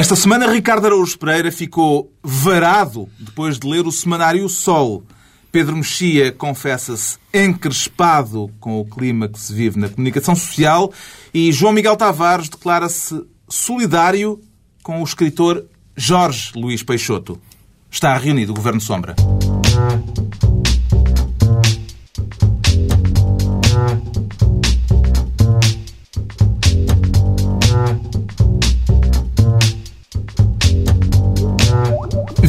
Esta semana, Ricardo Araújo Pereira ficou varado depois de ler o semanário Sol. Pedro Mexia confessa-se encrespado com o clima que se vive na comunicação social e João Miguel Tavares declara-se solidário com o escritor Jorge Luís Peixoto. Está reunido o Governo Sombra.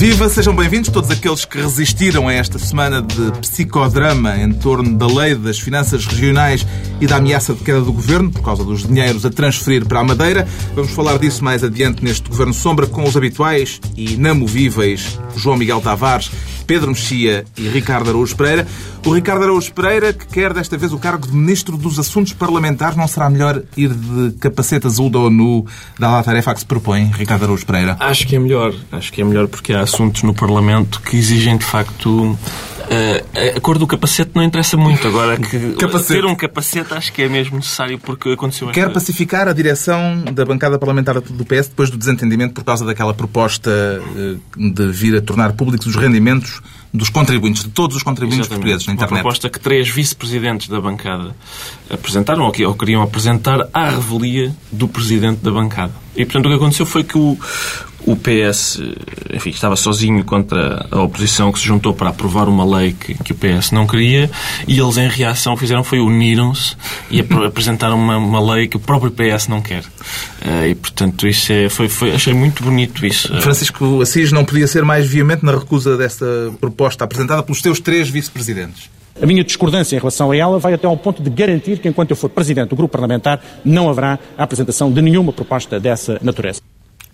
Viva, sejam bem-vindos todos aqueles que resistiram a esta semana de psicodrama em torno da lei das finanças regionais e da ameaça de queda do governo por causa dos dinheiros a transferir para a Madeira. Vamos falar disso mais adiante neste Governo Sombra com os habituais e inamovíveis João Miguel Tavares, Pedro Mexia e Ricardo Araújo Pereira. O Ricardo Araújo Pereira, que quer desta vez o cargo de Ministro dos Assuntos Parlamentares, não será melhor ir de capacete azul da ONU, dada a tarefa que se propõe, Ricardo Araújo Pereira? Acho que é melhor. Acho que é melhor porque há assuntos no Parlamento que exigem, de facto, Uh, a cor do capacete não interessa muito. Agora, que capacete. ter um capacete acho que é mesmo necessário porque aconteceu Quer coisa. pacificar a direção da bancada parlamentar do PS depois do desentendimento por causa daquela proposta uh, de vir a tornar públicos os rendimentos dos contribuintes, de todos os contribuintes Exatamente. portugueses na internet. Uma proposta que três vice-presidentes da bancada apresentaram, ou, que, ou queriam apresentar, à revelia do presidente da bancada. E, portanto, o que aconteceu foi que o, o PS enfim, estava sozinho contra a oposição que se juntou para aprovar uma lei que, que o PS não queria e eles, em reação, fizeram foi uniram-se e apresentaram uma, uma lei que o próprio PS não quer. Uh, e, portanto, isso é, foi, foi, achei muito bonito isso. Francisco Assis não podia ser mais veemente na recusa desta proposta apresentada pelos teus três vice-presidentes. A minha discordância em relação a ela vai até ao ponto de garantir que, enquanto eu for presidente do grupo parlamentar, não haverá a apresentação de nenhuma proposta dessa natureza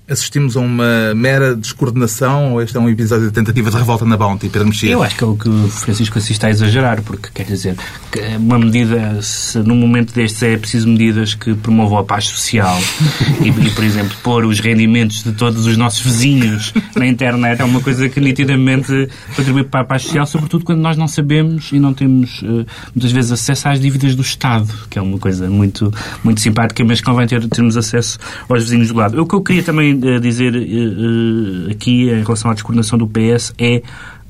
assistimos a uma mera descoordenação ou este é um episódio de tentativa de revolta na Bounty, Pedro Mexia? Eu acho que é o que o Francisco assiste a exagerar, porque quer dizer, que uma medida, se num momento destes é preciso medidas que promovam a paz social e, e, por exemplo, pôr os rendimentos de todos os nossos vizinhos na internet é uma coisa que nitidamente contribui para a paz social, sobretudo quando nós não sabemos e não temos eh, muitas vezes acesso às dívidas do Estado, que é uma coisa muito, muito simpática, mas convém ter, termos acesso aos vizinhos do lado. O que eu queria também a dizer uh, aqui em relação à descoordenação do PS é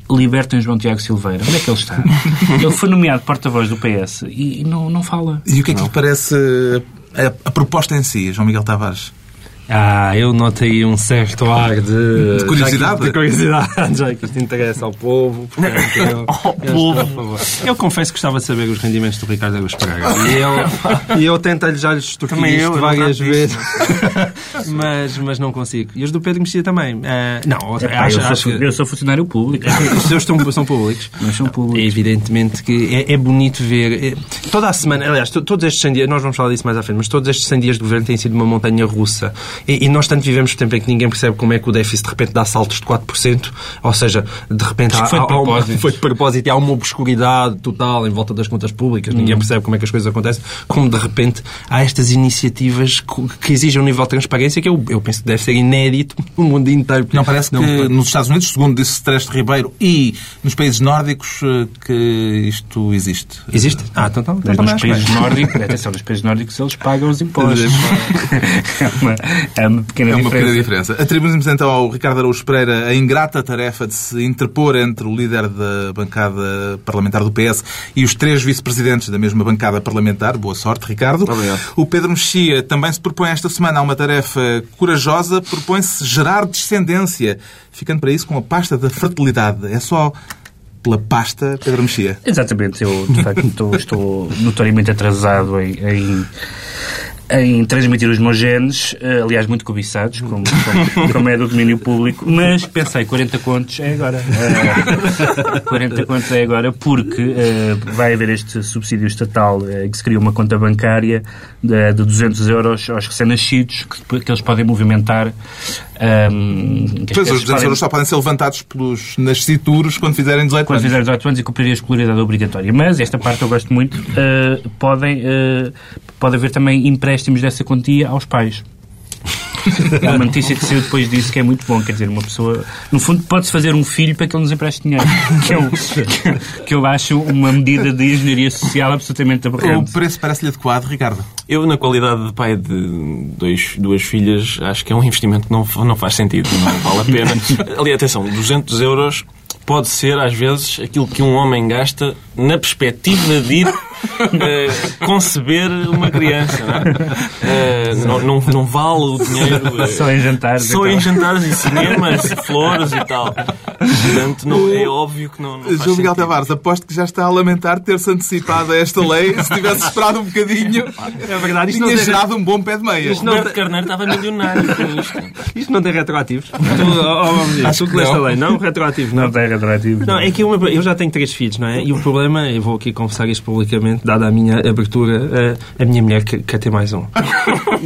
libertem João Tiago Silveira. Onde é que ele está? ele foi nomeado porta-voz do PS e não, não fala. E o que é que lhe parece a, a proposta em si, João Miguel Tavares? Ah, eu notei um certo ar de... De curiosidade? de curiosidade, já que isto interessa ao povo. Eu, ao eu povo. Eu confesso que gostava de saber os rendimentos do Ricardo Agus Pereira. E eu, e eu tentei já lhes extorquir isto várias vezes. mas, mas não consigo. E os do Pedro Mexia também. Uh, não, é, acho, eu, sou, acho eu sou funcionário público. Os seus estão, são públicos. Mas são públicos. É evidentemente que é, é bonito ver... É, toda a semana, aliás, todos estes 100 dias, nós vamos falar disso mais à frente, mas todos estes 100 dias de governo têm sido uma montanha russa e, e, nós tanto vivemos o tempo em que ninguém percebe como é que o déficit de repente dá saltos de 4%, ou seja, de repente há, foi, de há uma, foi de propósito e há uma obscuridade total em volta das contas públicas, hum. ninguém percebe como é que as coisas acontecem, como de repente há estas iniciativas que exigem um nível de transparência que eu, eu penso que deve ser inédito no mundo inteiro. Não parece não, que nos Estados Unidos, segundo disse Tereste Ribeiro, e nos países nórdicos, eh, que isto existe? Existe? Ah, então, então, então nos países nórdicos, atenção, nos países nórdicos eles pagam os impostos. é uma, é uma pequena é uma diferença. pequena diferença. Atribuímos então ao Ricardo Araújo Pereira a ingrata tarefa de se interpor entre o líder da bancada parlamentar do PS e os três vice-presidentes da mesma bancada parlamentar. Boa sorte, Ricardo. Obrigado. O Pedro Mexia também se propõe esta semana a uma tarefa corajosa, propõe-se gerar descendência, ficando para isso com a pasta da fertilidade. É só pela pasta Pedro Mexia. Exatamente. Eu, de facto, estou, estou notoriamente atrasado em, em em transmitir os meus genes, eh, aliás, muito cobiçados, como, como, como, é do domínio público, mas pensei, 40 contos é agora. Uh, eh, 40 contos é agora porque uh, vai haver este subsídio estatal uh, que se cria uma conta bancária de, de 200 euros aos recém-nascidos que, que, eles podem movimentar. Um, pois, os 200 podem... euros só podem ser levantados pelos nascituros quando fizerem 18 quando anos. Quando fizerem 18 anos e cumprirem a escolaridade obrigatória. Mas, esta parte eu gosto muito, podem, pode haver também empréstimos dessa quantia aos pais. É uma notícia que saiu depois disso que é muito bom. Quer dizer, uma pessoa, no fundo, pode-se fazer um filho para que ele nos empreste dinheiro. Que eu, que eu acho uma medida de engenharia social absolutamente O aberrante. preço parece-lhe adequado, Ricardo. Eu, na qualidade de pai de dois, duas filhas, acho que é um investimento que não, não faz sentido, não vale a pena. Ali, atenção, 200 euros pode ser, às vezes, aquilo que um homem gasta na perspectiva de ir eh, conceber uma criança. Não, é? Eh, não, não, não vale o dinheiro. eh, Só em jantares e Só em jantares e cinemas, flores e tal. Portanto, não, é óbvio que não, não faz João Miguel sentido. Tavares, aposto que já está a lamentar ter-se antecipado a esta lei. Se tivesse esperado um bocadinho, É verdade, isto não, tinha tem, gerado um bom pé de meia. Isto não- Roberto Carneiro estava milionário com isto. isto não tem retroativos. Tu, oh, oh, Acho tu que leste a não. lei, não? Retroativos, não. Não tem retroativo. Não, é que eu, eu já tenho três filhos, não é? E o problema, eu vou aqui confessar isto publicamente, dada a minha abertura, a, a minha mulher quer, quer ter mais um.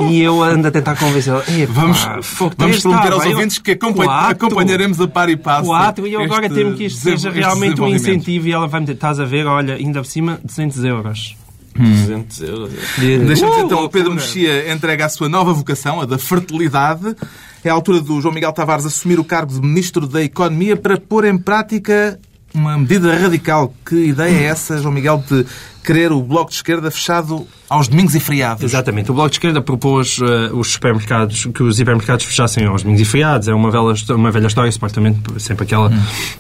E eu ando a tentar convencê-la. "Epá, Vamos, fogo, vamos prometer aos bem, ouvintes que acompanha- quatro. acompanharemos a par e passo. Quatro, e eu agora temo que isto seja realmente um incentivo e ela vai me dizer, estás a ver, olha, ainda por cima, 200 euros. 200 euros. Deixa-me Uh, dizer então, o Pedro. Mexia entrega a sua nova vocação, a da fertilidade. É a altura do João Miguel Tavares assumir o cargo de Ministro da Economia para pôr em prática uma medida radical. Que ideia é essa, João Miguel, de querer o Bloco de Esquerda fechado aos domingos e feriados? Exatamente. O Bloco de Esquerda propôs eh, os supermercados, que os hipermercados fechassem aos domingos e feriados. É uma velha, uma velha história, supostamente sempre aquela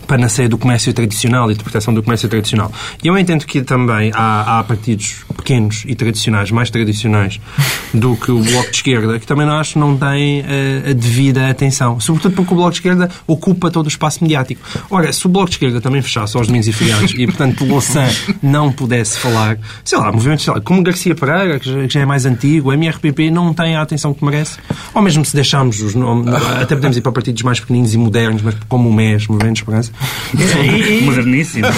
panaceia do comércio tradicional e de proteção do comércio tradicional. E eu entendo que também há, há partidos pequenos e tradicionais, mais tradicionais do que o Bloco de Esquerda, que também acho que não têm eh, a devida atenção. Sobretudo porque o Bloco de Esquerda ocupa todo o espaço mediático. Ora, se o Bloco de Esquerda também fechasse aos domingos e feriados e, portanto, o Louçã não pudesse falar, sei lá, movimentos sei lá, como Garcia Pereira, que já, é mais antigo, a MRPP não tem a atenção que merece. Ou mesmo se deixarmos os nomes, até podemos ir para partidos mais pequeninos e modernos, mas como o MES, Movimento de Esperança. E- e- Moderníssimo.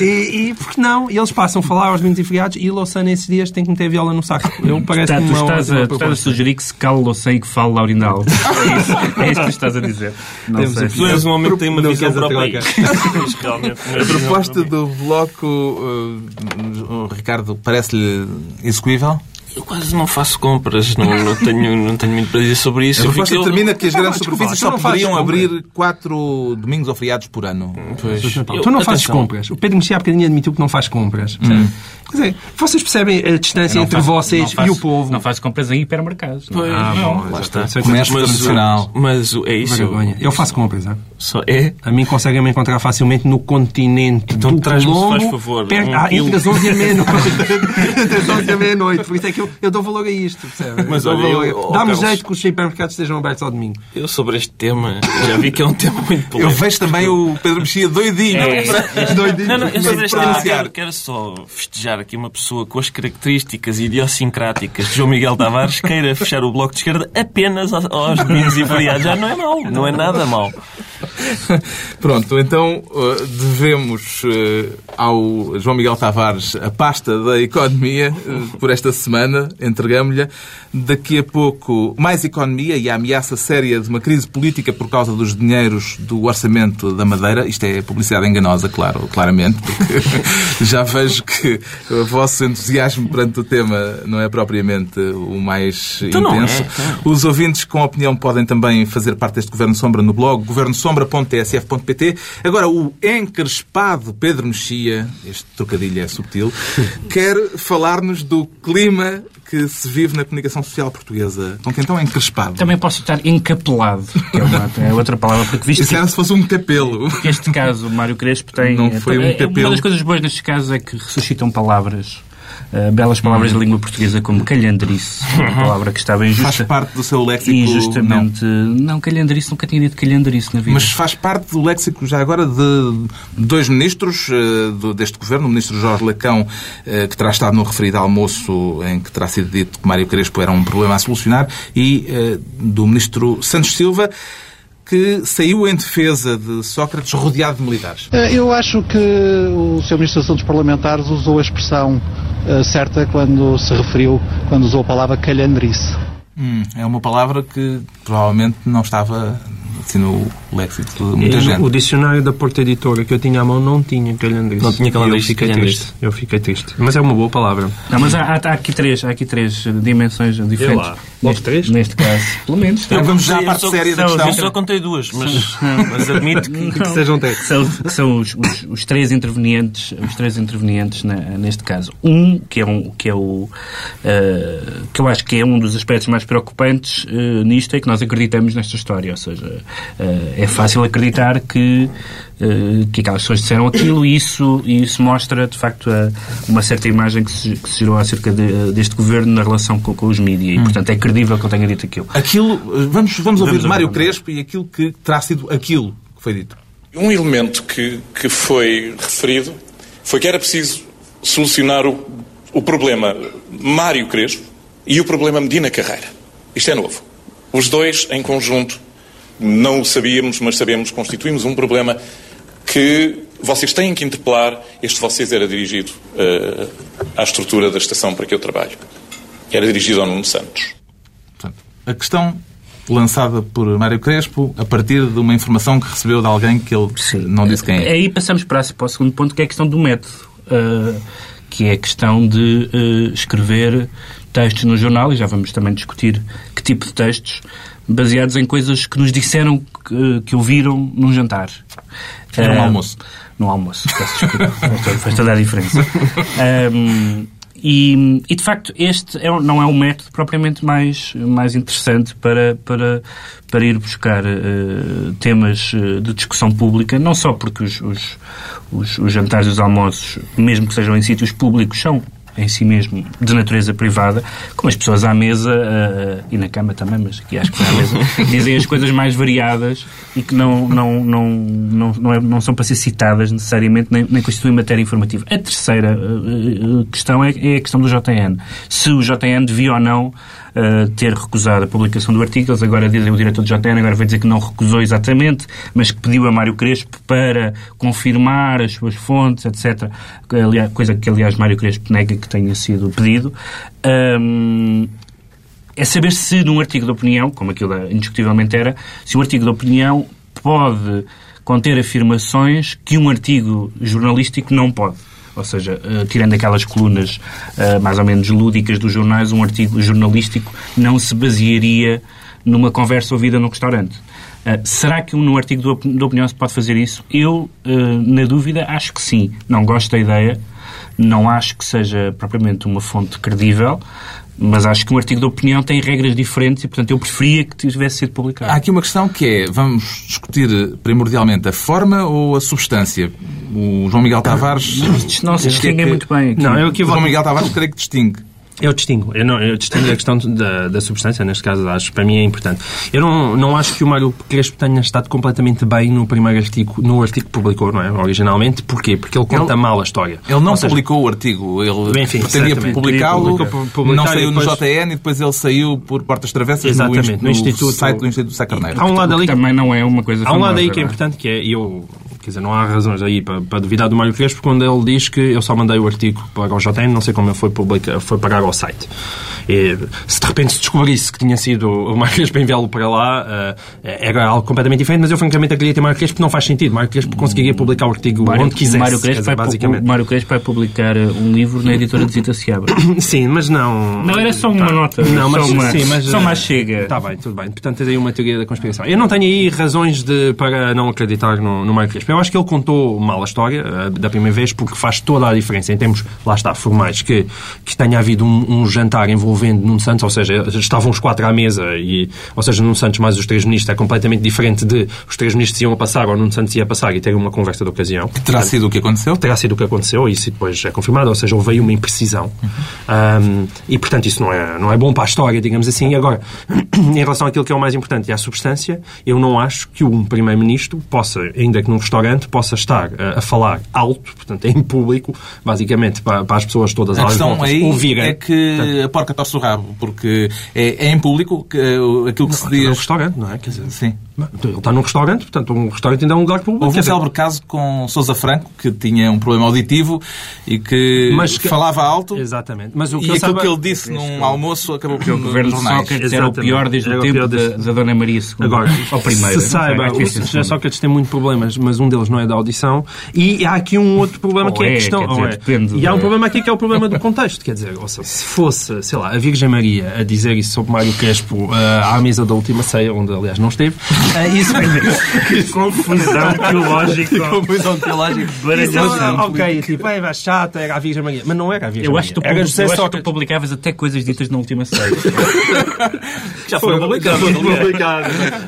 e, e porque não? Eles passam a falar aos domingos e feriados e Louçã nesses dias tem que meter viola no saco. Eu parece Tá, que uma estás a, estás a sugerir que se cala Louçã e que fale Laurindal. É isso, é isso que tu estás a dizer. Não Temos sei. Tu és um homem que tem uma visão a própria. realmente, A proposta do Bloco, uh, o Ricardo, parece-lhe execuível? Eu quase não faço compras, não, não, tenho, não tenho muito para dizer sobre isso. A Eu proposta fico- determina que as grandes desculpa, superfícies só poderiam abrir quatro domingos ou feriados por ano. Pois. Tu Eu- não fazes compras. O Pedro Mexia há bocadinho admitiu que não faz compras. percebe? Quer dizer, vocês percebem a distância entre faço- vocês faço- e o povo? Não faz compras em hipermercados. não. Pois, Ah, não, bom, lá está. Comércio Mas, tradicional. mas é isso. Vergonha. Eu faço compras, hein? Só é. A mim conseguem-me encontrar facilmente no continente Então do Colombo, faz favor, perto- um ah, quilo. entre as 11 e a meia-noite. entre as 11 e a meia-noite. Por isso é que eu, eu dou valor a isto, percebe? Mas Eu olha, eu- Dá-me jeito que os hipermercados estejam abertos ao domingo. Eu sobre este tema já vi que é um tema muito Eu polêmico. vejo também o Pedro Mexia doidinho. É, doidinho Não, não, eu sobre este tema quero só festejar aqui uma pessoa com as características idiosincráticas de João Miguel Tavares queira fechar o Bloco de Esquerda apenas aos, domingos e feriados. Já não é mau, não é nada mau. Pronto, então uh, devemos uh, ao João Miguel Tavares a pasta da economia uh, por esta semana, entregamos-lhe. Daqui a pouco, mais economia e a ameaça séria de uma crise política por causa dos dinheiros do orçamento da Madeira. Isto é publicidade enganosa, claro, claramente, porque já vejo que o vosso entusiasmo perante o tema não é propriamente o mais Então não é, intenso. então. Os ouvintes com opinião podem também fazer parte deste Governo Sombra no blog governosombra.tsf.pt. Agora, o encrespado Pedro Mexia, este trocadilho é subtil, quer falar-nos do clima que se vive na comunicação social portuguesa. Com quem então é encrespado? Também posso estar encapelado, que é, uma, é outra palavra, porque visto Isso era se fosse um capelo. Este caso, Mário Crespo tem. Não foi um capelo. Uma das coisas boas nestes casos é que ressuscitam palavras. Eh, belas palavras da língua portuguesa como calhandrice, uma palavra que estava Faz injusta. parte do seu léxico. E Não. injustamente. Não, calhandrice, nunca tinha dito calhandrice na vida. Mas faz parte do léxico já agora de dois ministros eh, deste governo, o ministro Jorge Lacão, eh, que terá estado no referido almoço em que terá sido dito que Mário Crespo era um problema a solucionar, e do ministro Santos Silva, que saiu em defesa de Sócrates rodeado de militares. Eh, Eu acho que o Sr. Ministro dos Assuntos Parlamentares usou a expressão eh, certa quando se referiu, quando usou a palavra calhandrice. Hum, é uma palavra que provavelmente não estava assim no léxico de muita gente. O dicionário da Porta Editora que eu tinha à mão não tinha calhandrice. Não tinha calhandrice, Eu fiquei calhandrice. triste. Eu fiquei triste. Mas é uma boa palavra. Não, mas há, há- aqui três, há aqui três dimensões diferentes. Logo Neste, três? neste caso, pelo menos. Então, vamos já à parte Eu só- séria da questão. Eu só contei duas, mas, mas admito que... Que sejam três. São, são os, os- os três intervenientes, os três intervenientes na- neste caso. Um que é um que é o eh, que eu acho que é um dos aspectos mais preocupantes eh, nisto é que nós acreditamos nesta história, ou seja, é fácil acreditar que eh, que aquelas pessoas disseram aquilo e isso e isso mostra de facto uma certa imagem que se, que se gerou acerca de- deste governo na relação com, com os mídias e portanto é credível que ele tenha dito aquilo. Aquilo, vamos, vamos ouvir ouvir, Mário vamos. Crespo e aquilo que terá sido aquilo que foi dito. Um elemento que, que foi referido foi que era preciso solucionar o, o problema Mário Crespo e o problema Medina Carreira. Isto é novo. Os dois, em conjunto, não o sabíamos, mas sabemos, constituímos um problema que vocês têm que interpelar. Este vocês era dirigido eh, à estrutura da estação para que eu trabalho. Era dirigido ao Nuno Santos. Portanto, a questão lançada por Mário Crespo a partir de uma informação que recebeu de alguém que ele não disse quem é. Aí passamos para, para o segundo ponto, que é a questão do método, uh, que é a questão de uh, escrever textos no jornal, e já vamos também discutir que tipo de textos, baseados em coisas que nos disseram que, que ouviram num jantar. Era um Uh, almoço. Num almoço, peço desculpa. faz, toda, a diferença. Um, e, e, de facto, este é, não é um método propriamente mais, mais interessante para, para, para ir buscar eh, temas eh, de discussão pública, não só porque os, os, os, os jantares e os almoços, mesmo que sejam em sítios públicos, são em si mesmo de natureza privada, como as pessoas à mesa eh, e na cama também, mas aqui acho que foi à mesa, dizem as coisas mais variadas e que não, não, não, não, não, é- não são para ser citadas necessariamente, nem, nem constituem matéria informativa. A terceira eh, questão é, é a questão do JN. Se o JN devia ou não eh, ter recusado a publicação do artigo, eles agora dizem o diretor do JN, agora vai dizer que não recusou exatamente, mas que pediu a Mário Crespo para confirmar as suas fontes, etc. Aliás- Coisa que, aliás, Mário Crespo nega que tenha sido pedido. Ahm, é saber se num artigo de opinião, como aquilo indiscutivelmente era, se um artigo de opinião pode conter afirmações que um artigo jornalístico não pode. Ou seja, eh, tirando aquelas colunas eh, mais ou menos lúdicas dos jornais, um artigo jornalístico não se basearia numa conversa ouvida num restaurante. Eh, será que um, num artigo de op- de opinião se pode fazer isso? Eu, na dúvida, acho que sim. Não gosto da ideia, não acho que seja propriamente uma fonte credível, mas acho que um artigo de opinião tem regras diferentes e, portanto, eu preferia que tivesse sido publicado. Há aqui uma questão que é, vamos discutir eh, primordialmente a forma ou a substância? O João Miguel Tavares... Não se distingue muito bem aqui. Não, eu aqui O vou... João Miguel Tavares creio que distingue. Eu distingo. Eu, não, eu distingo a questão da, da substância, neste caso, acho que para mim é importante. Eu não, não acho que o Mário Crespo tenha estado completamente bem no primeiro artigo, no artigo que publicou, não é? Originalmente. Porquê? Porque ele conta Ele- mal a história. Ele não seja, publicou o artigo, ele Enfim, pretendia publicá-lo, não e saiu no depois- JN e depois ele saiu por portas travessas Exatamente, no, no no Instituto- site do Instituto Sá Carneiro. Há um lado ali que também não é uma coisa Há um lado aí que é não importante, que é, e eu, quer dizer, não há razões aí para, para duvidar do Mário Crespo quando ele diz que eu só mandei o artigo para o JN, não sei como ele foi, publica, foi parar ao site. E, se de repente se descobrisse que tinha sido o Mário Crespo enviá-lo para lá, eh, era algo completamente diferente, mas eu francamente acredito em Mário Crespo não faz sentido. Mário Crespo conseguiria publicar o artigo Mário, onde quisesse, Mário Crespo dizer, vai, basicamente. o Mário Crespo vai publicar uh, um livro na editora de Zita Seabra. Sim, mas não... Não, era só uma Tá. nota. Não, mas, só uma, sim, mas, só eh, uma chega. Está bem, tudo bem. Portanto, tens aí uma teoria da conspiração. Eu não tenho aí razões de, para não acreditar no, no Mário Crespo. Eu acho que ele contou mal a história eh, da primeira vez porque faz toda a diferença em termos, lá está, formais, que, que tenha havido um, um jantar envolvendo Nuno Santos, ou seja, estavam os quatro à mesa, e, ou seja, Nuno Santos mais os três ministros, é completamente diferente de os três ministros iam a passar ou Nuno Santos ia a passar e ter uma conversa de ocasião. Terá sido o que aconteceu? terá sido o que aconteceu, e isso depois é confirmado, ou seja, houve aí uma imprecisão. Um, e, portanto, isso não é, não é bom para a história, digamos assim. Agora, em relação àquilo que é o mais importante e à substância, eu não acho que um Primeiro-Ministro possa, ainda que num restaurante, possa estar uh, a falar alto, portanto, em público, basicamente para, para as pessoas todas A questão aí ouvirem. é que a porca torce o rabo, porque é, é em público que, aquilo que se Aquilo é um diz... restaurante, não é? Quer dizer, Sim. Ele está num restaurante, portanto, um restaurante ainda é um lugar público. Houve um célebre caso com Sousa Franco, que tinha um problema auditivo e que, Mas que- falava alto. Exatamente. Mas o que E aquilo que ele disse num almoço acabou por O governo de jornais. Sócrates era o pior desde Era o o tempo da, da Dona Maria II. Agora, ou primeira. se saiba, o Sr. sido Sócrates tem muitos problemas, mas um deles não é da audição. E há aqui um outro problema Ou que é a é, questão. quer dizer, é. depende E há um problema aqui que é o problema do contexto. Quer dizer, ou seja, se fosse, sei lá, a Virgem Maria a dizer isso sobre Mário Crespo ah, à mesa da última ceia, onde aliás não esteve, ah, isso Que confusão teológica. confusão teológica. É, ok, tipo, é, vai chata, era a Virgem Maria. Mas não era a Virgem Eu Maria. acho que tu, era José eu acho que tu publicavas até coisas ditas na última ceia. Já foram publicadas.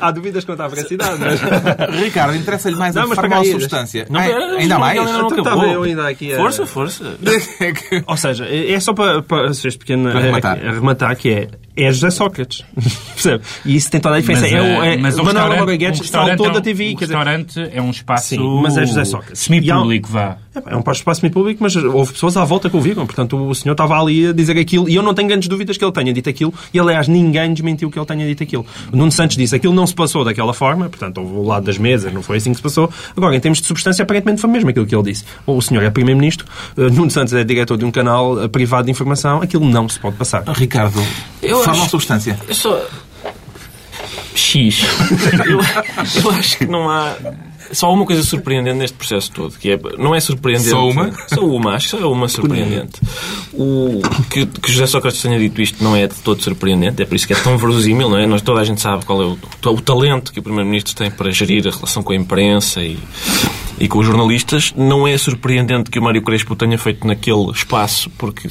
Há dúvidas quanto à veracidade, mas... Ricardo, interessa-lhe mais Não, a mas forma para ou a substância? Não, pera, ainda mais? não acabou. estava eu ainda aqui a- Força, força. É Ou seja, é só para, para ser este pequeno Para rematar. a, rematar que é é José Sócrates. Percebe? E isso tem toda a diferença. Mas, é, o- eh, é, mas o Manuel restaurante- um Guedes restaurante saltou é um- da TV. Um quer dizer, restaurante é um espaço Sim, mas é José Sócrates. semi-público, vá. É um espaço semi-público, mas houve pessoas à volta que o viram. Portanto, o senhor estava ali a dizer aquilo e eu não tenho grandes dúvidas que ele tenha dito aquilo. E, aliás, ninguém desmentiu que ele tenha dito aquilo. O Nuno Santos disse aquilo não se passou daquela forma. Portanto, houve o lado das mesas, não foi assim que se passou. Agora, em termos de substância, aparentemente foi mesmo aquilo que ele disse. Ou o senhor é primeiro-ministro, eh, Nuno Santos é diretor de um canal eh, privado de informação. Aquilo não se pode passar. Ricardo, Eu ou acho- substância? Eu só. X. Eu, eu acho que não há. Só uma coisa surpreendente neste processo todo, que é, não é surpreendente. Só uma? Só uma, acho que só é uma surpreendente. O, que, que José Sócrates tenha dito isto não é de todo surpreendente, é por isso que é tão verosímil, não é? Nós, toda a gente sabe qual é o, o talento que o Primeiro-Ministro tem para gerir a relação com a imprensa e, e com os jornalistas. Não é surpreendente que o Mário Crespo tenha feito naquele espaço, porque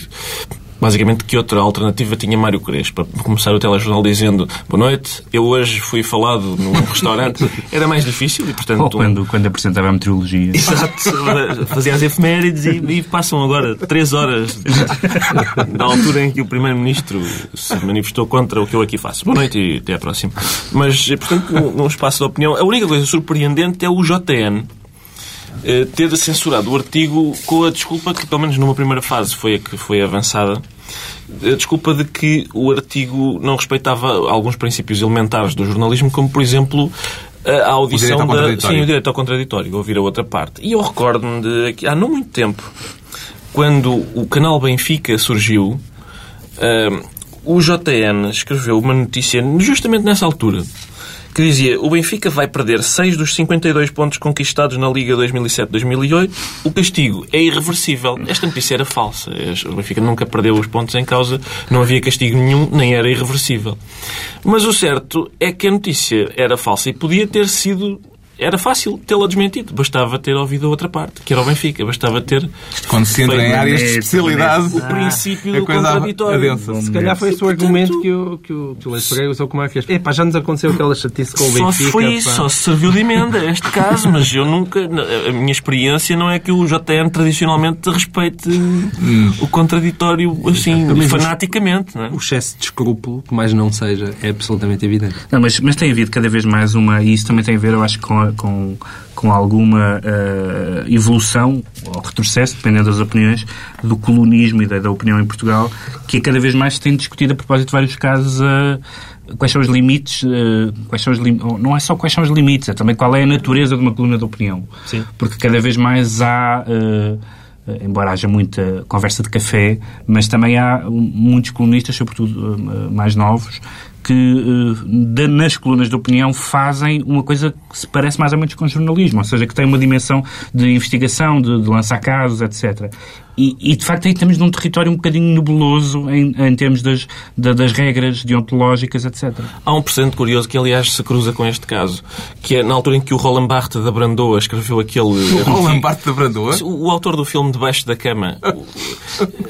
Basicamente, que outra alternativa tinha Mário Crespo? Para começar o telejornal dizendo Boa noite, eu hoje fui falado num restaurante. Era mais difícil e, portanto... Ou quando, quando apresentava a meteorologia. Exato. Fazia as efemérides e, e passam agora três horas da altura em que o Primeiro-Ministro se manifestou contra o que eu aqui faço. Boa noite e até à próxima. Mas, portanto, num espaço de opinião, a única coisa surpreendente é o JN ter censurado o artigo com a desculpa que, pelo menos numa primeira fase, foi a que foi avançada. A desculpa de que o artigo não respeitava alguns princípios elementares do jornalismo, como, por exemplo, a audição ao da... Sim, o direito ao contraditório, ouvir a outra parte. E eu recordo-me de, que há não muito tempo, quando o canal Benfica surgiu, ah, o JN escreveu uma notícia justamente nessa altura que dizia o Benfica vai perder 6 dos 52 pontos conquistados na Liga 2007-2008. O castigo é irreversível. Esta notícia era falsa. O Benfica nunca perdeu os pontos em causa, não havia castigo nenhum, nem era irreversível. Mas o certo é que a notícia era falsa e podia ter sido... Era fácil tê-la desmentido. Bastava ter ouvido a outra parte, que era o Benfica. Bastava ter Quando se entra em áreas de especialidade, o princípio a do coisa contraditório. Se calhar foi esse o argumento que o, que o, que o Leite Pereira usou como é que fez. Epá, já nos aconteceu aquela chatice com o Só Benfica. foi isso, só se serviu de emenda este caso, mas eu nunca. A minha experiência não é que o JN tradicionalmente respeite o contraditório assim, fanaticamente, não é? O excesso de escrúpulo, que mais não seja, é absolutamente evidente. Não, mas, mas tem havido cada vez mais uma, e isso também tem a ver, eu acho, com, com, com alguma eh, evolução, ou retrocesso, dependendo das opiniões, do colonismo e da, da opinião em Portugal, que cada vez mais se tem discutido a propósito de vários casos. eh, Quais são os limites? eh, quais são os lim- Não é só quais são os limites, é também qual é a natureza de uma coluna de opinião. Sim. Porque cada vez mais há embora haja muita conversa de café, mas também há muitos colunistas, sobretudo mais novos, que eh, nas colunas de opinião fazem uma coisa que se parece mais ou menos com jornalismo, ou seja, que tem uma dimensão de investigação, de, de lançar casos, etc. E, e, de facto aí estamos num território um bocadinho nebuloso em, em termos das, da- das regras deontológicas, etc. Há um precedente curioso que, aliás, se cruza com este caso, que é na altura em que o Roland Barthes da Brandoa escreveu aquele. O Roland Barthes da Brandoa. O, o autor do filme Debaixo da Cama.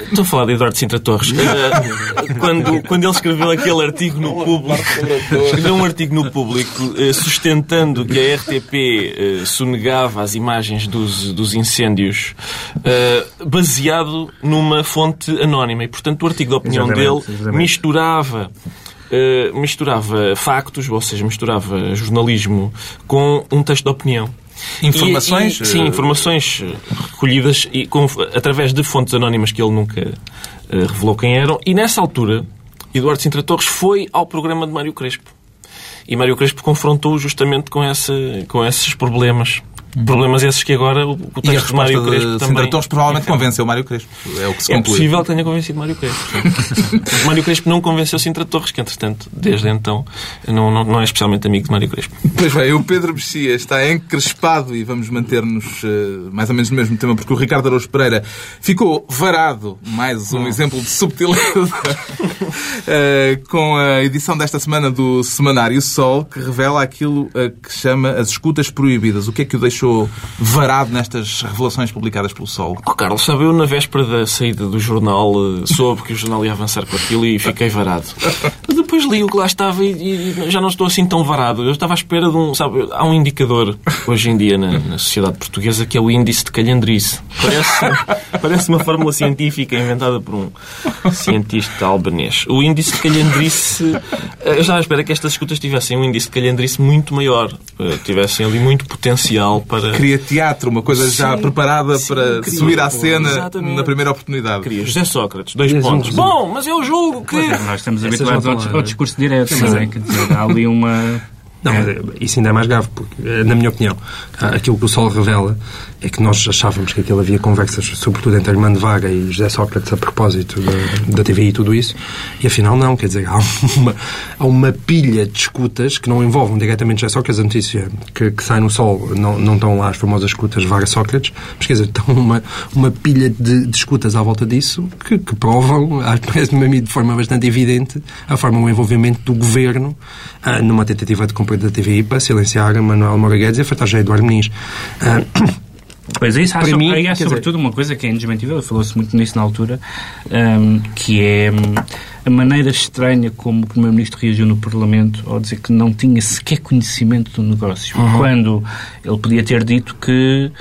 Estou a falar de Eduardo Sintra Torres. Eh, quando, quando ele escreveu aquele artigo no público, escreveu um artigo no público eh, sustentando que a RTP eh, sonegava as imagens dos, dos incêndios eh, baseado numa fonte anónima. E, portanto, o artigo de opinião Exatamente, dele exatamente. misturava. eh, misturava factos, ou seja, misturava jornalismo com um texto de opinião. Informações? E- e- sim, informações recolhidas e com- através de fontes anónimas que ele nunca eh, revelou quem eram. E nessa altura, Eduardo Sintra Torres foi ao programa de Mário Crespo. E Mário Crespo confrontou justamente com, essa, com esses problemas. Problemas esses que agora o, E texto de Mário de Crespo Sandra também... Torres provavelmente convenceu Mário Crespo. É o que se É conclui. possível que tenha convencido Mário Crespo. sim. Mário Crespo não convenceu Sintra Torres, que entretanto, desde então, não, não, não é especialmente amigo de Mário Crespo. Pois bem, o Pedro Mexia está encrespado e vamos manter-nos eh, mais ou menos no mesmo tema, porque o Ricardo Araújo Pereira ficou varado, mais um exemplo de subtileza, eh, com a edição desta semana do Semanário Sol, que revela aquilo eh, que chama as escutas proibidas. O que é que o deixou varado nestas revelações publicadas pelo Sol? Oh, Carlos, sabe, eu na véspera da saída do jornal eh, soube que o jornal ia avançar com aquilo e fiquei varado. Depois li o que lá estava e, e já não estou assim tão varado. Eu estava à espera de um, sabe, há um indicador hoje em dia na, na sociedade portuguesa que é o índice de calhandrice. Parece, parece uma fórmula científica inventada por um cientista albanês. O índice de calhandrice, eh, eu estava à espera que estas escutas tivessem um índice de calhandrice muito maior, eh, tivessem ali muito potencial para... Queria teatro, uma coisa já Sim, preparada sim, para queria, subir à cena exatamente. na primeira oportunidade. Queria. José Sócrates, dois um pontos. resumo. Bom, mas eu julgo que... Pois é, nós estamos Essas habituados ao, ao é? discurso direto, não é? Dizer, há ali uma... Não, mas eh, isso ainda é mais grave, porque, eh, na minha opinião, aquilo que o Sol revela é que nós achávamos que aquilo havia conversas, sobretudo entre Armando Vaga e José Sócrates, a propósito da, da TVI e tudo isso, e afinal não, quer dizer, há uma, há uma pilha de escutas que não envolvem diretamente José Sócrates, a notícia que, que sai no Sol, não, não estão lá as famosas escutas Vaga-Sócrates, mas quer dizer, estão uma, uma pilha de, de escutas à volta disso que, que provam, parece-me a mim de forma bastante evidente, a forma o envolvimento do governo ah, numa tentativa de compra da TVI para silenciar Manuel Moura Guedes e afastar já Eduardo Muniz. Ah, Pois é, isso há, Para so- mim, aí há quer sobretudo uma coisa que é indesmentível, falou-se muito nisso na altura, hum, que é hum, a maneira estranha como o Primeiro-Ministro reagiu no Parlamento ao dizer que não tinha sequer conhecimento do negócio, quando ele podia ter dito que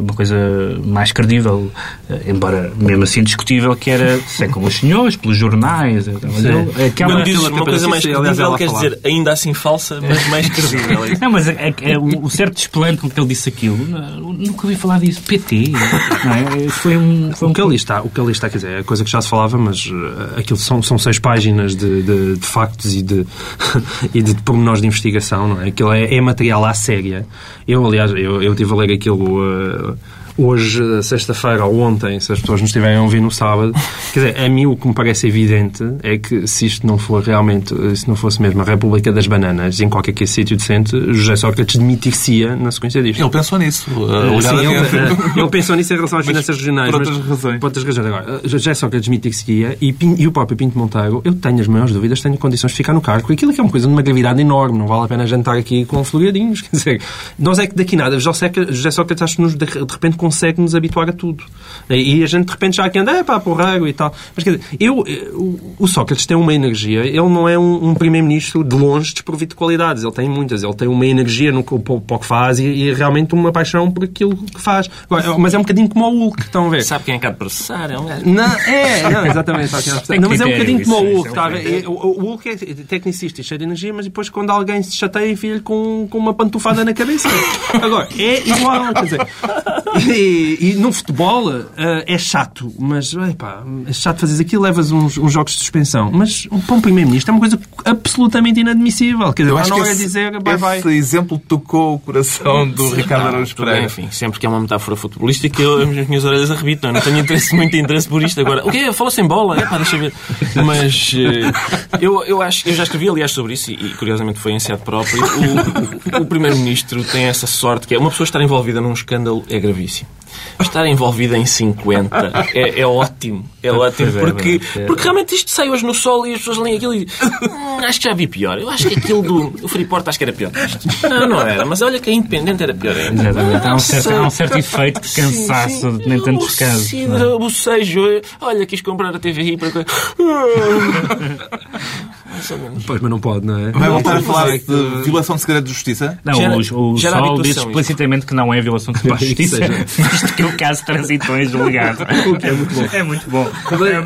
uma coisa mais credível, eh, embora mesmo assim discutível, que era se é como os senhores, pelos jornais, eh, mas ele- aquela... Quando dizes aquela uma coisa mais aliás, credível, ela quer dizer ainda assim falsa, mas mais credível. é? Não, mas é, é- o, o certo desplante com que ele disse aquilo, não- nunca ouvi falar disso. PT, não é? Foi um... Foi um O que ali está, o que ali está, quer dizer, é coisa que já se falava, mas aquilo são, são seis páginas de, de- de factos e de, e de pormenores de investigação, não é? Aquilo é, é material à séria. Eu, aliás, eu, eu estive a ler aquilo uh, hoje, uh, sexta-feira ou ontem, se as pessoas nos estiverem a ouvir no sábado. Quer dizer, a mim o que me parece evidente é que se isto não for realmente, uh, se não fosse mesmo a República das Bananas, em qualquer que sítio decente, José Sócrates demitir-se-ia na sequência disto. Ele pensou nisso. uh, Sim, alegadamente. ele, ele pensou nisso em relação às Mas finanças regionais. por mas- outras razões. Por outras razões. Agora, eh, José Sócrates admitir-se-ia e, e o próprio Pinto Monteiro, eu tenho as maiores dúvidas, tenho condições de ficar no cargo. Aquilo que é uma coisa de uma gravidade enorme, não vale a pena jantar aqui com floreadinhos. Quer dizer, nós é que daqui nada, José Sócrates, José Sócrates acho que nos, de, de repente consegue nos habituar a tudo. E a gente de repente já aqui anda, é pá, porreiro e tal. Mas quer dizer, eu, o, o Sócrates tem uma energia, ele não é um, um primeiro-ministro de longe desprovido de qualidades, ele tem muitas, ele tem uma energia no que, para o que faz e, e realmente uma paixão por aquilo que faz. Agora, mas é um bocadinho como o Hulk, estão a ver? Sabe quem é que há de processar? É um. Não, é, não, exatamente. sabe quem é? Tem não, mas é um bocadinho como o isso, Hulk, isso é um está a ver? É, O, o Hulk é tecnicista e cheio de energia, mas depois quando alguém se chateia, enfia-lhe com, com uma pantufada na cabeça. Agora, é igual, quer dizer. E, e no futebol eh, é chato, mas epá, é chato fazer aquilo, levas uns, uns jogos de suspensão. Mas um, para um primeiro-ministro é uma coisa absolutamente inadmissível. Quer dizer, Eu acho não que é esse, dizer, vai, esse vai. exemplo tocou o coração do Ricardo Araújo bem, Pereira. Enfim, sempre que é uma metáfora futebolística, eu, as minhas orelhas arrebitam. Eu não tenho interesse, muito interesse por isto agora. O quê? Falou-se em bola? É pá, deixa ver. Mas eh, eu, eu acho, eu já escrevi, aliás, sobre isso e, e, curiosamente foi em sede próprio. O, o Primeiro-Ministro tem essa sorte que é uma pessoa estar envolvida num escândalo é gravíssimo. Estar envolvida em 50 é, é ótimo. É ótimo é, porque, verdade, é. porque realmente isto sai hoje no sol e as pessoas leem aquilo e dizem "Hum, acho que já vi pior. Eu acho que aquilo do o Freeport acho que era pior. Não, não era. Mas olha que a Independente era pior ainda. Exatamente. Há um certo, há um certo efeito de cansaço, Sim, sim. nem tantos casos. Sim, é? o bocejo. Olha, quis comprar a TVI para... Pois, mas não pode, não é? Vai voltar a falar é de violação de segredo de justiça? Não, Gera- o, o Sol diz explicitamente que não é violação de Que justiça. seja. Mas que o caso transitou em julgado. O que é muito bom. É muito bom.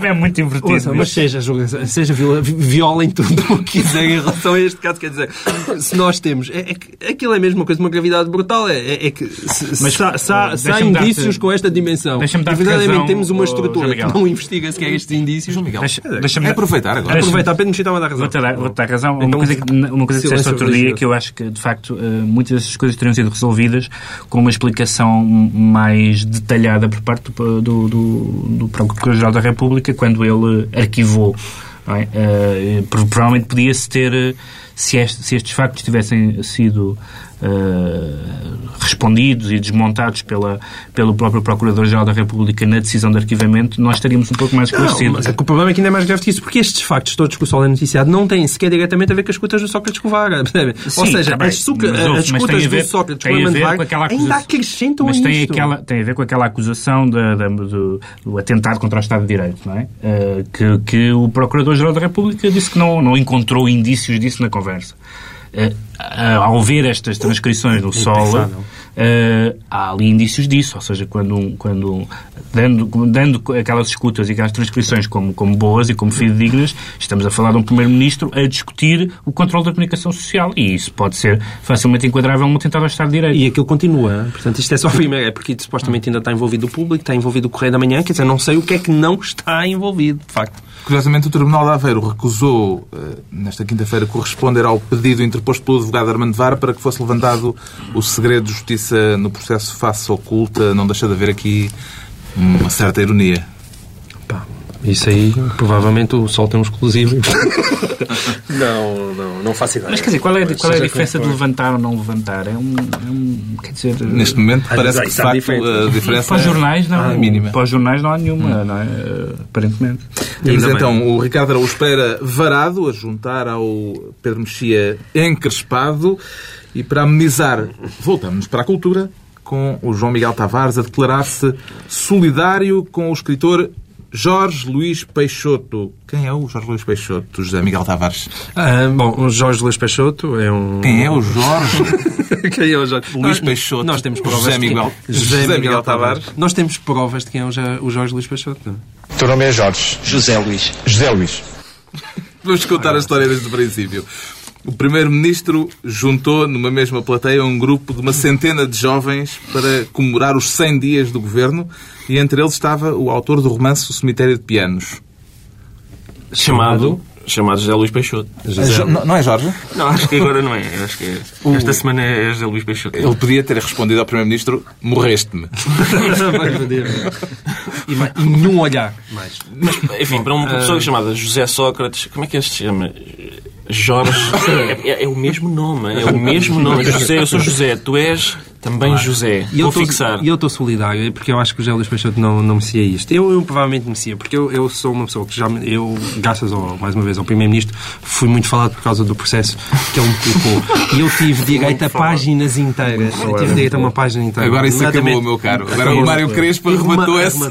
É, é muito divertido. Ouça, mas seja, julga- seja viola- vi- violem tudo o que quiser em relação a este caso. Quer dizer, se nós temos. É, é aquilo é mesmo uma coisa, uma gravidade brutal. É, é, é que se, Mas, se há- se há, se há dar-te- indícios com esta dimensão, deixa-me dar-te verdadeiramente temos uma oh, estrutura que não investiga sequer estes indícios. João Miguel. Deixa- deixa-me É dar- aproveitar agora. Aproveitar, Pedro Mexia estava a dar razão. Vou-te dar, vou dar razão. Uma Então, coisa que, uma coisa que disseste outro dia que eu acho que, de facto, eh, muitas dessas coisas teriam sido resolvidas com uma explicação mais detalhada por parte do, do, do, do Procurador-Geral da República quando ele arquivou. é? Pro- provavelmente podia-se ter, eh, se, este- se estes factos tivessem sido eh, respondidos e desmontados pela, pelo próprio Procurador-Geral da República na decisão de arquivamento, nós estaríamos um pouco mais esclarecidos. mas é que o problema é que ainda é mais grave que isso, porque estes factos todos que o Sol é noticiado não têm sequer diretamente a ver com as escutas do Sócrates Covara? Ou seja, tá bem. as, suca- Mas as escutas do Sócrates tem com a a ver Mandevar com aquela ainda acrescentam Mas tem, aquela, tem a ver com aquela acusação do, do atentado contra o Estado de Direito, não é? Eh, que, que o Procurador-Geral da República disse que não, não encontrou indícios disso na conversa. Eh, ah, ao ver estas transcrições no solo, eh, há ali indícios disso, ou seja, quando, um- quando um- dando, dando aquelas escutas e aquelas transcrições como, como boas e como fidedignas, estamos a falar de um Primeiro-Ministro a discutir o controle da comunicação social e isso pode ser facilmente enquadrável num atentado ao Estado de Direito. E aquilo continua. Portanto, isto é só a primeira. É porque supostamente ainda está envolvido o público, está envolvido o Correio da Manhã. Quer dizer, não sei o que é que não está envolvido, de facto. Curiosamente, o Tribunal de Aveiro recusou, eh, nesta quinta-feira, corresponder ao pedido interposto pelo advogado Armando Vara para que fosse levantado o segredo de justiça no processo face oculta. Não deixa de haver aqui uma certa ironia. Isso aí, provavelmente o Sol tem um exclusivo. não, não, não faço ideia. Mas quer dizer, qual é, Mas qual é a diferença de levantar ou não levantar? É um. é um- quer dizer. Neste momento, parece que, de facto, a diferença Para os jornais não. é mínima. Para os jornais não há nenhuma, não é? Eh, Aparentemente. Temos então o Ricardo Araújo Pereira varado a juntar ao Pedro Mexia encrespado e para amenizar, voltamos para a cultura com o João Miguel Tavares a declarar-se solidário com o escritor Jorge Luís Peixoto. Quem é o Jorge Luís Peixoto, José Miguel Tavares? Ah, bom, o Jorge Luís Peixoto é um... Quem é o Jorge? Quem é o Jorge? Luís Peixoto, Nós temos provas José de quem- Miguel- José, José Miguel, Miguel Tavares. Tavares. Nós temos provas de quem é o Jorge Luís Peixoto. O teu nome é Jorge. José Luís. José Luís. Vamos contar a história desde o princípio. O Primeiro-Ministro juntou numa mesma plateia um grupo de uma centena de jovens para comemorar os 100 dias do governo e entre eles estava o autor do romance O Cemitério de Pianos. Chamado, chamado José Luís Peixoto. Jo- Não não é Jorge? Não, acho que agora não é. Acho que é. Esta semana é José Luís Peixoto. Ele podia ter respondido ao Primeiro-Ministro morreste-me. e, mais- e nenhum olhar mais. Mas, enfim, para uma pessoa chamada José Sócrates, como é que este se chama? Jorge. É, é- é o mesmo nome, é o mesmo nome. José, eu sou José, tu és também José. E eu Vou tô- fixar. E eu estou solidário, porque eu acho que o José Luís Peixoto não, não merecia isto. Eu, eu provavelmente merecia, porque eu, eu sou uma pessoa que já, eu, graças ao, mais uma vez ao Primeiro-Ministro, fui muito falado por causa do processo que ele me colocou. E eu tive direito a páginas inteiras. Eu tive direito a uma página inteira. Agora isso acabou, meu caro. Agora o Mário Crespo arrematou essa,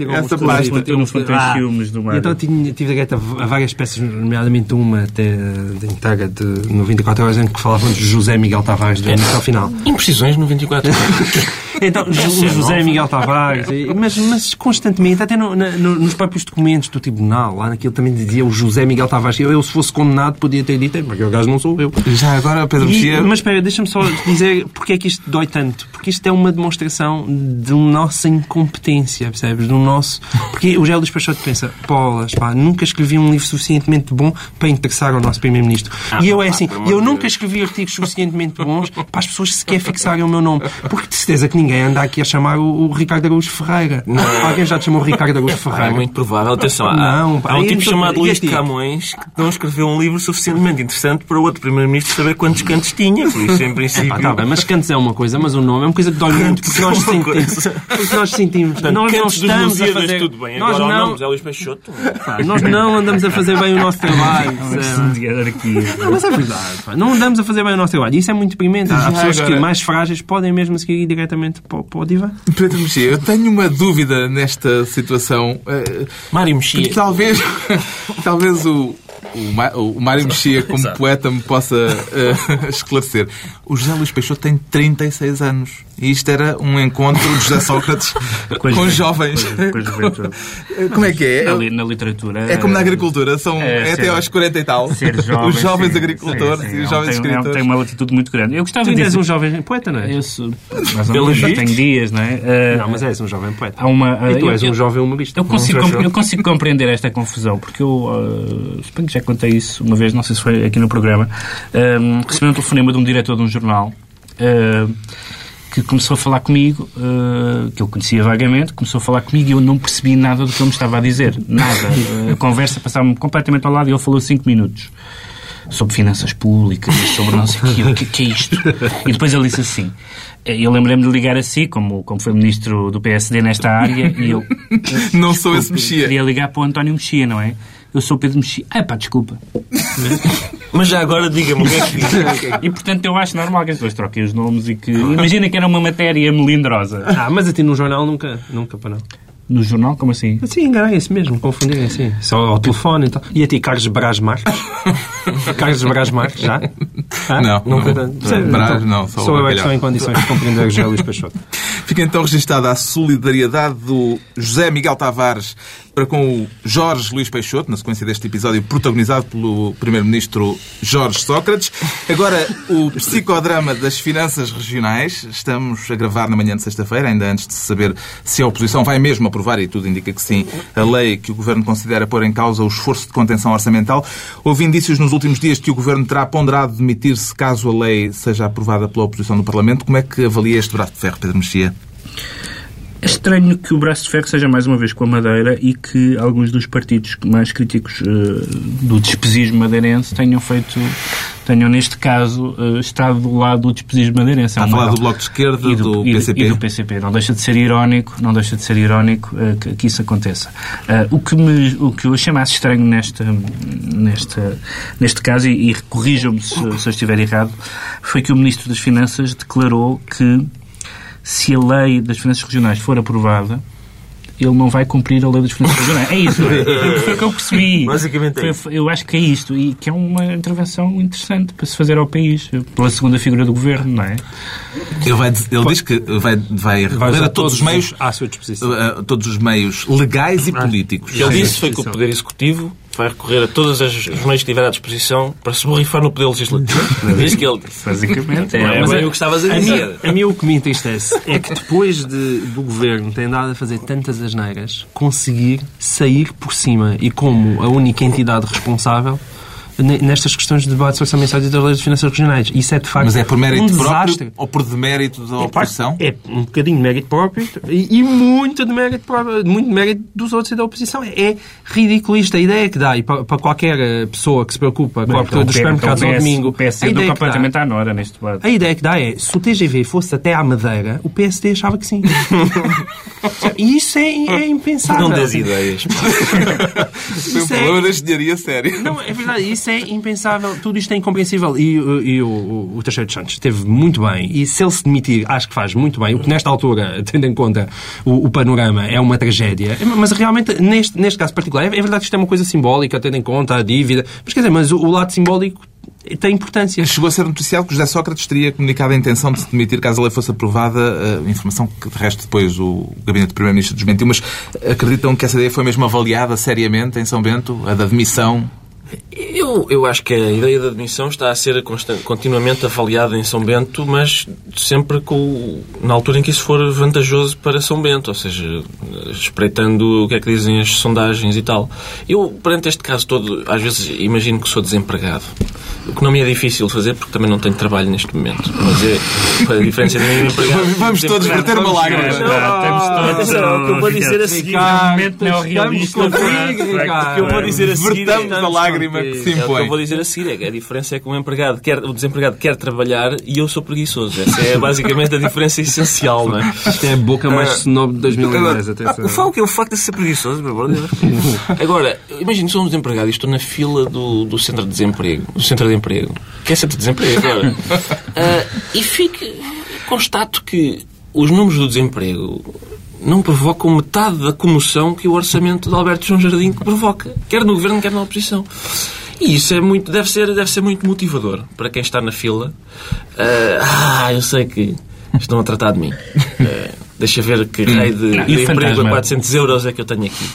essa página. Tenho Ah, ciúmes do Mário. Então tive, tive direito a, a várias peças, nomeadamente uma até de inteira de 94 horas, em que falavam de José Miguel Tavares, do início ao final. Imprecisões no 24 Então, o José Miguel Tavares, mas, mas constantemente, até no- no- nos próprios documentos do tribunal, lá naquilo também dizia o José Miguel Tavares. Eu, eu, se fosse condenado, podia ter dito, mas o gajo não sou eu. Já agora, Pedro Mexia... mas espera, deixa-me só dizer porque é que isto dói tanto. Porque isto é uma demonstração de nossa incompetência, percebes? Do nosso... Porque o Luís Peixoto pensa, polas, pá, nunca escrevi um livro suficientemente bom para interessar ao nosso Primeiro-Ministro. e eu é assim, eu nunca escrevi artigos suficientemente bons para as pessoas sequer fixarem o meu nome. Porque de certeza que ninguém anda aqui a chamar o, o Ricardo Araújo Ferreira. Alguém já te chamou Ricardo Araújo Ah, é Ferreira? muito provável. Atenção, há, Não, pá, há um tipo então- chamado Luís de? Camões que não escreveu um livro suficientemente interessante para o outro Primeiro-Ministro saber quantos cantos tinha. Por isso, em princípio... Ah, tá bem, mas cantos é uma coisa, mas o nome é uma coisa que dói muito, porque nós é uma sentimos. Porque nós sentimos. Portanto, nós não estamos a fazer. tudo bem. Nós Agora não, José Luís Peixoto... pá, nós não andamos a fazer bem o nosso trabalho. Não, mas é verdade. pá, Não andamos a fazer bem o nosso trabalho. Isso é muito deprimente. Há pessoas agora- que mais podem mesmo seguir diretamente para, o- para o divã. Pedro Mexia, eu tenho uma dúvida nesta situação. Eh, Mário Mexia. talvez, talvez o, o, Ma- o Mário Mexia, como Exato. poeta, me possa eh, esclarecer. O José Luís Peixoto tem 36 anos. E isto era um encontro de José Sócrates com, juventude, jovens. com com juventude. Como é que é? Na, li- na literatura. É como na agricultura, são, É, é, até ser- aos 40 e tal. Ser jovem, os jovens sim, agricultores sim, sim. e os É, jovens tem, é, escritores. tem uma latitude muito grande. Eu gostava de ainda és dizer... um jovem poeta, não é? Eu sou, mais ou Pelo menos, já tenho dias, não é? Eh, Não, mas és um jovem poeta. Há uma, E tu és eu- um jovem humorista. Eu consigo, Não eu consigo compreender esta confusão, porque eu, uh, suponho que já contei isso uma vez, não sei se foi aqui no programa, um, recebi um telefonema de um diretor de um jornal uh, que começou a falar comigo, uh, que eu conhecia vagamente, começou a falar comigo e eu não percebi nada do que ele me estava a dizer. Nada. A conversa passava-me completamente ao lado e ele falou cinco minutos. Sobre finanças públicas, sobre não sei o que, que é isto? E depois ele disse assim, eh, eu lembrei-me de ligar a si, como, como foi ministro do PSD nesta área, e eu... Não sou esse Mexia. Queria ligar para o António Mexia, não é? Eu sou o Pedro Mexia. Ah, pá, desculpa. Mas já agora diga-me o que é que diz. E, portanto, eu acho normal que as pessoas troquem os nomes e que... Imagina que era uma matéria melindrosa. Ah, mas a ti no jornal nunca, nunca para não. No jornal, como assim? Sim, enganarem-se mesmo, confundirem assim. Só ao telefone e tal. E a ti, Carlos Brás Marques? Carlos Brás Marques, já? Ah? Não, Nunca. não. Sim, Brás, então, não, só o Sou eu é que estou em condições de compreender o José Luís Peixoto. Fica então registada a solidariedade do José Miguel Tavares para com o Jorge Luís Peixoto, na sequência deste episódio protagonizado pelo Primeiro-Ministro Jorge Sócrates. Agora, o psicodrama das finanças regionais. Estamos a gravar na manhã de sexta-feira, ainda antes de saber se a oposição vai mesmo aprovar, e tudo indica que sim, a lei que o Governo considera pôr em causa o esforço de contenção orçamental. Houve indícios nos últimos dias de que o Governo terá ponderado demitir-se caso a lei seja aprovada pela oposição no Parlamento. Como é que avalia este braço de ferro, Pedro Mexia? É estranho que o braço de ferro seja mais uma vez com a Madeira e que alguns dos partidos mais críticos eh, do despesismo madeirense tenham feito, tenham neste caso eh, estado do lado do despesismo madeirense. Está a falar do Bloco de Esquerda, e do, e PCP. E do PCP. Não deixa de ser irónico, não deixa de ser irónico eh, que, que isso aconteça. O, que me, o que eu achei mais estranho nesta, nesta, neste caso, e, e corrijam-me se, se eu estiver errado, foi que o Ministro das Finanças declarou que se a lei das finanças regionais for aprovada, ele não vai cumprir a lei das finanças regionais. É isso. Foi o que eu percebi. Basicamente é isso. Eu acho que é isto. E que é uma intervenção interessante para se fazer ao país. Pela segunda figura do governo, não é? Ele, vai ele diz que vai, vai recorrer a todos os meios, à sua disposição. a todos os meios legais e políticos. O que ele disse foi que o Poder Executivo vai recorrer a todos os meios que tiver à disposição para se borrifar no Poder Legislativo. É isso que ele disse. Basicamente. Não é mas bem o que estavas a dizer. a mim o que me entristece é que depois de, do governo ter andado a fazer tantas asneiras, conseguir sair por cima e como a única entidade responsável nestas questões de debates orçamentais e das leis de finanças regionais. Isso é de facto Mas é por mérito um próprio desastre. ou por demérito da oposição? É um bocadinho de mérito próprio e, e muito de mérito próprio, muito de mérito dos outros e da oposição. É, é ridiculista a ideia que dá e para, para qualquer eh, pessoa que se preocupa com a abertura dos supermercados ao domingo. O PS a andou ideia que dá- completamente à nora neste debate. a ideia que dá é, se o TGV fosse até à Madeira, o PSD achava que sim. e isso é, é impensável. Não des ideias. Isso é- problema da engenharia sério. Não, é verdade, isso é impensável, tudo isto é incompreensível. E, uh, e o, o, Teixeira de Santos esteve muito bem, e se ele se demitir, acho que faz muito bem, o que nesta altura, tendo em conta o, o panorama, é uma tragédia. Mas realmente, neste, neste caso particular, é, é verdade que isto é uma coisa simbólica, tendo em conta a dívida, mas quer dizer, mas o, o lado simbólico tem importância. Chegou a ser noticiado que José Sócrates teria comunicado a intenção de se demitir caso a lei fosse aprovada, eh, informação que, de resto, depois o Gabinete do Primeiro-Ministro desmentiu, mas acreditam que essa ideia foi mesmo avaliada seriamente em São Bento, a da demissão? Eu, eu acho que a ideia da admissão está a ser constan- continuamente avaliada em São Bento, mas sempre com, na altura em que isso for vantajoso para São Bento, ou seja, espreitando o que é que dizem as sondagens e tal. Eu, perante este caso todo, às vezes imagino que sou desempregado. O que não me é difícil fazer, porque também não tenho trabalho neste momento. Mas é a diferença de mim empregado. Vamos todos verter uma lágrima. Todos atenção, o que eu vou dizer a seguir- momento neorrealista. O que eu vou dizer a seguir Vertamos é- a lágrima que se É o que eu impõe. vou dizer a seguir. É que a diferença é que o empregado quer, o desempregado quer trabalhar e eu sou preguiçoso. Essa é basicamente a diferença essencial, não é? Isto é a boca mais snob de 2010, atenção. O facto é o facto de ser preguiçoso, meu amor. Agora, imagino, sou um desempregado e estou na fila do, do centro de desemprego. Do centro de emprego. Que é centro de desemprego agora. Ah, e fico, constato que os números do desemprego não provocam metade da comoção que o orçamento de Alberto João Jardim provoca. Quer no governo, quer na oposição. E isso é muito, deve, ser, deve ser muito motivador para quem está na fila. Ah, ah, eu sei que estão a tratar de mim. Ah, deixa ver que rei de, de emprego a fantasma? 400 euros é que eu tenho aqui.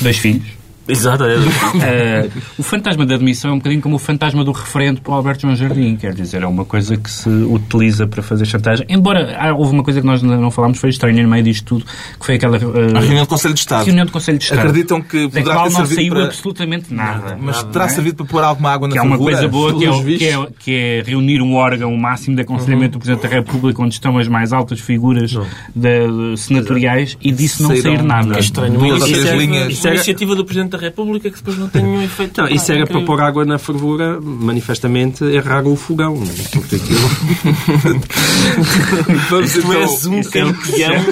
Dois filhos. Exato, é. O fantasma da admissão é um bocadinho como o fantasma do referendo para o Alberto João Jardim, quer dizer, é uma coisa que se utiliza para fazer chantagem. Embora ah, houve uma coisa que nós ainda não falámos, foi estranha no meio disto tudo, que foi aquela eh, A reunião do Conselho de Estado. reunião do Conselho de Estado. Acreditam que da poderá qual ter não saiu para... absolutamente nada. Mas Nada, terá é? servido para pôr alguma água na que é uma coisa boa, que é, o- que, é, que é reunir um órgão máximo de aconselhamento do Presidente da República, onde estão as mais altas figuras da- de- senatoriais, e disso não Saíram sair nada. É estranho. Duas Isso ou três é- linhas. Isso é uma iniciativa do Presidente da República que depois não tem nenhum efeito. Não, isso era para incrível. pôr água na fervura, manifestamente errar o fogão. é? Porque aquilo- Vamos Tu então... és um campeão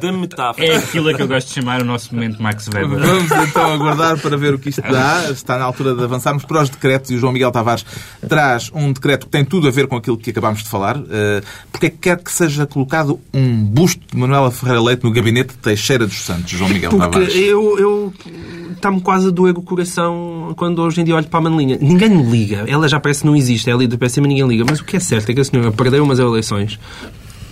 da metáfora. É aquilo a que eu gosto de chamar o nosso momento Max Weber. Vamos então aguardar para ver o que isto dá. Está na altura de avançarmos para os decretos e o João Miguel Tavares traz um decreto que tem tudo a ver com aquilo que acabámos de falar. Uh, Porque é que quer que seja colocado um busto de Manuela Ferreira Leite no gabinete de Teixeira dos Santos, João Miguel Porque Tavares? eu, eu está-me quase a doer o coração quando hoje em dia olho para a Manelinha. Ninguém me liga. Ela já parece que não existe. É ali do PSM ninguém liga. Mas o que é certo é que a senhora perdeu umas eleições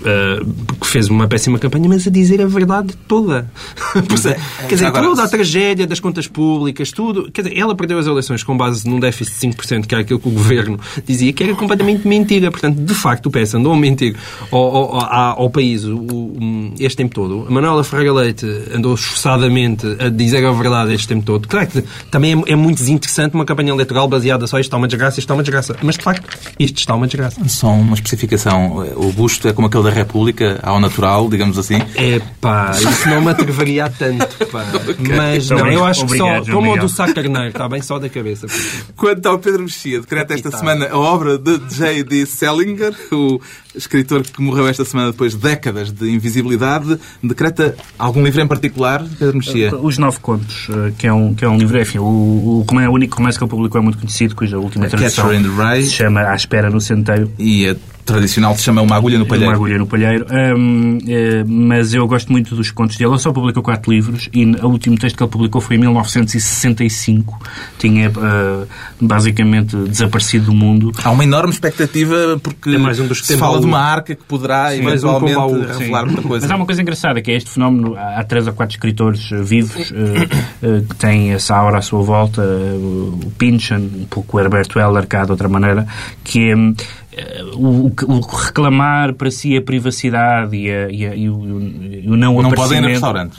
uh, porque fez uma péssima campanha, mas a dizer a verdade toda. Percebe? quer dizer, Agora, toda a tragédia das contas públicas, tudo. Quer dizer, ela perdeu as eleições com base num déficit de 5%, que era aquilo que o governo dizia, que era completamente mentira. Portanto, de facto, o PS andou a mentir ao, ao, ao, ao país o, o, este tempo todo. A Manuela Ferreira Leite andou esforçadamente a dizer a verdade este tempo todo. Claro que também é, é muito desinteressante uma campanha eleitoral baseada só isto está uma desgraça, isto está uma desgraça. Mas, de facto, isto está uma desgraça. Só uma especificação. O busto é como aquele da República, ao natural, digamos assim. É pá, isso não me atreveria a tanto, pá. Mas não, eu acho que Obrigado, só, João como o do Sá Carneiro, está bem só da cabeça. Quanto ao Pedro Mexia, decreta esta semana a obra de J.D. Salinger, o escritor que morreu esta semana depois de décadas de invisibilidade. Decreta algum livro em particular, Pedro Mexia? Os Nove Contos, eh, que é um, que é um livro, enfim, o, o, o único romance que ele publicou é muito conhecido, cuja última A tradução se chama À Espera no Centeio. E a tradicional se chama Uma Agulha no Uma Palheiro. agulha no palheiro. Hum, eh, mas eu gosto muito dos contos dele. Ele só publicou quatro livros e o último texto que ele publicou foi em 1965. Tinha eh, basicamente desaparecido do mundo. Há uma enorme expectativa porque É mais um dos que se fala baú. de uma arca que poderá um eventualmente com baú. revelar muita coisa. Mas há uma coisa engraçada, que é este fenómeno. Há três ou quatro escritores eh, vivos eh, eh, que têm essa aura à sua volta. o Pynchon, um pouco o Herberto Heller, cá de outra maneira, que é o, o- reclamar para si a privacidade e, a- e a- e o, e o não Não podem ir a restaurantes.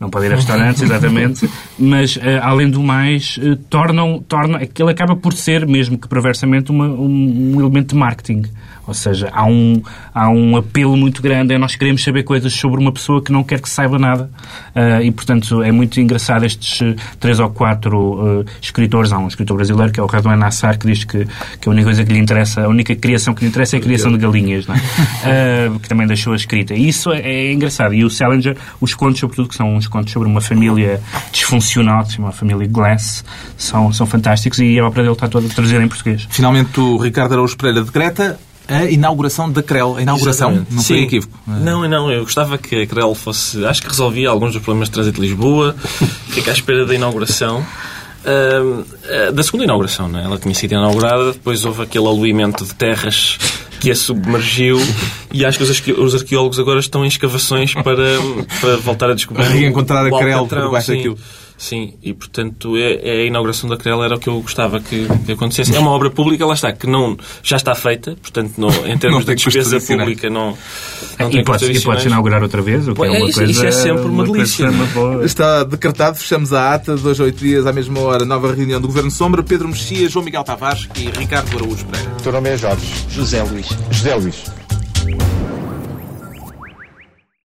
Não pode ir a restaurantes, exatamente. Mas, eh, além do mais, eh, tornam, tornam, aquilo acaba por ser, mesmo que perversamente, uma- um, um elemento de marketing. Ou seja, há um, há um apelo muito grande. É nós queremos saber coisas sobre uma pessoa que não quer que saiba nada. Ah, e, portanto, é muito engraçado estes eh, três ou quatro eh, escritores. Há um escritor brasileiro, que é o Radwan Nassar, que diz que, que a única coisa que lhe interessa, a única criação que lhe interessa é a criação de galinhas, é? Ah, que também deixou a escrita. E isso é, é engraçado. E o Salinger, os contos, sobretudo, que são uns contos sobre uma família disfuncional, que se chama a família Glass, são, são fantásticos e a obra dele está toda traduzida em português. Finalmente, o Ricardo Araújo Pereira decreta a inauguração da CREL. A inauguração, Exatamente. não foi Sim. equívoco. Não, não, eu gostava que a CREL fosse. Acho que resolvia alguns dos problemas de trânsito de Lisboa. Fico à espera da inauguração. Ah, da segunda inauguração, não é? Ela tinha sido inaugurada, depois houve aquele aluimento de terras que a submergiu e acho que os arque- os arqueólogos agora estão em escavações para, para voltar a descobrir reencontrar a CREL por baixo daquilo. Sim, e portanto é, é a inauguração da CREL era o que eu gostava que, que acontecesse. É uma obra pública, lá está, que não, já está feita, portanto, não, em termos de despesa pública, não, não E tem pode- custos e pode-se inaugurar outra vez, o que é uma isso- coisa... isso é sempre uma coisa delícia. Está decretado, fechamos a ata, dois a oito dias, à mesma hora, nova reunião do Governo Sombra, Pedro Mexia, João Miguel Tavares e Ricardo Araújo Pereira. O teu nome é Jorge. José Luís. José Luís.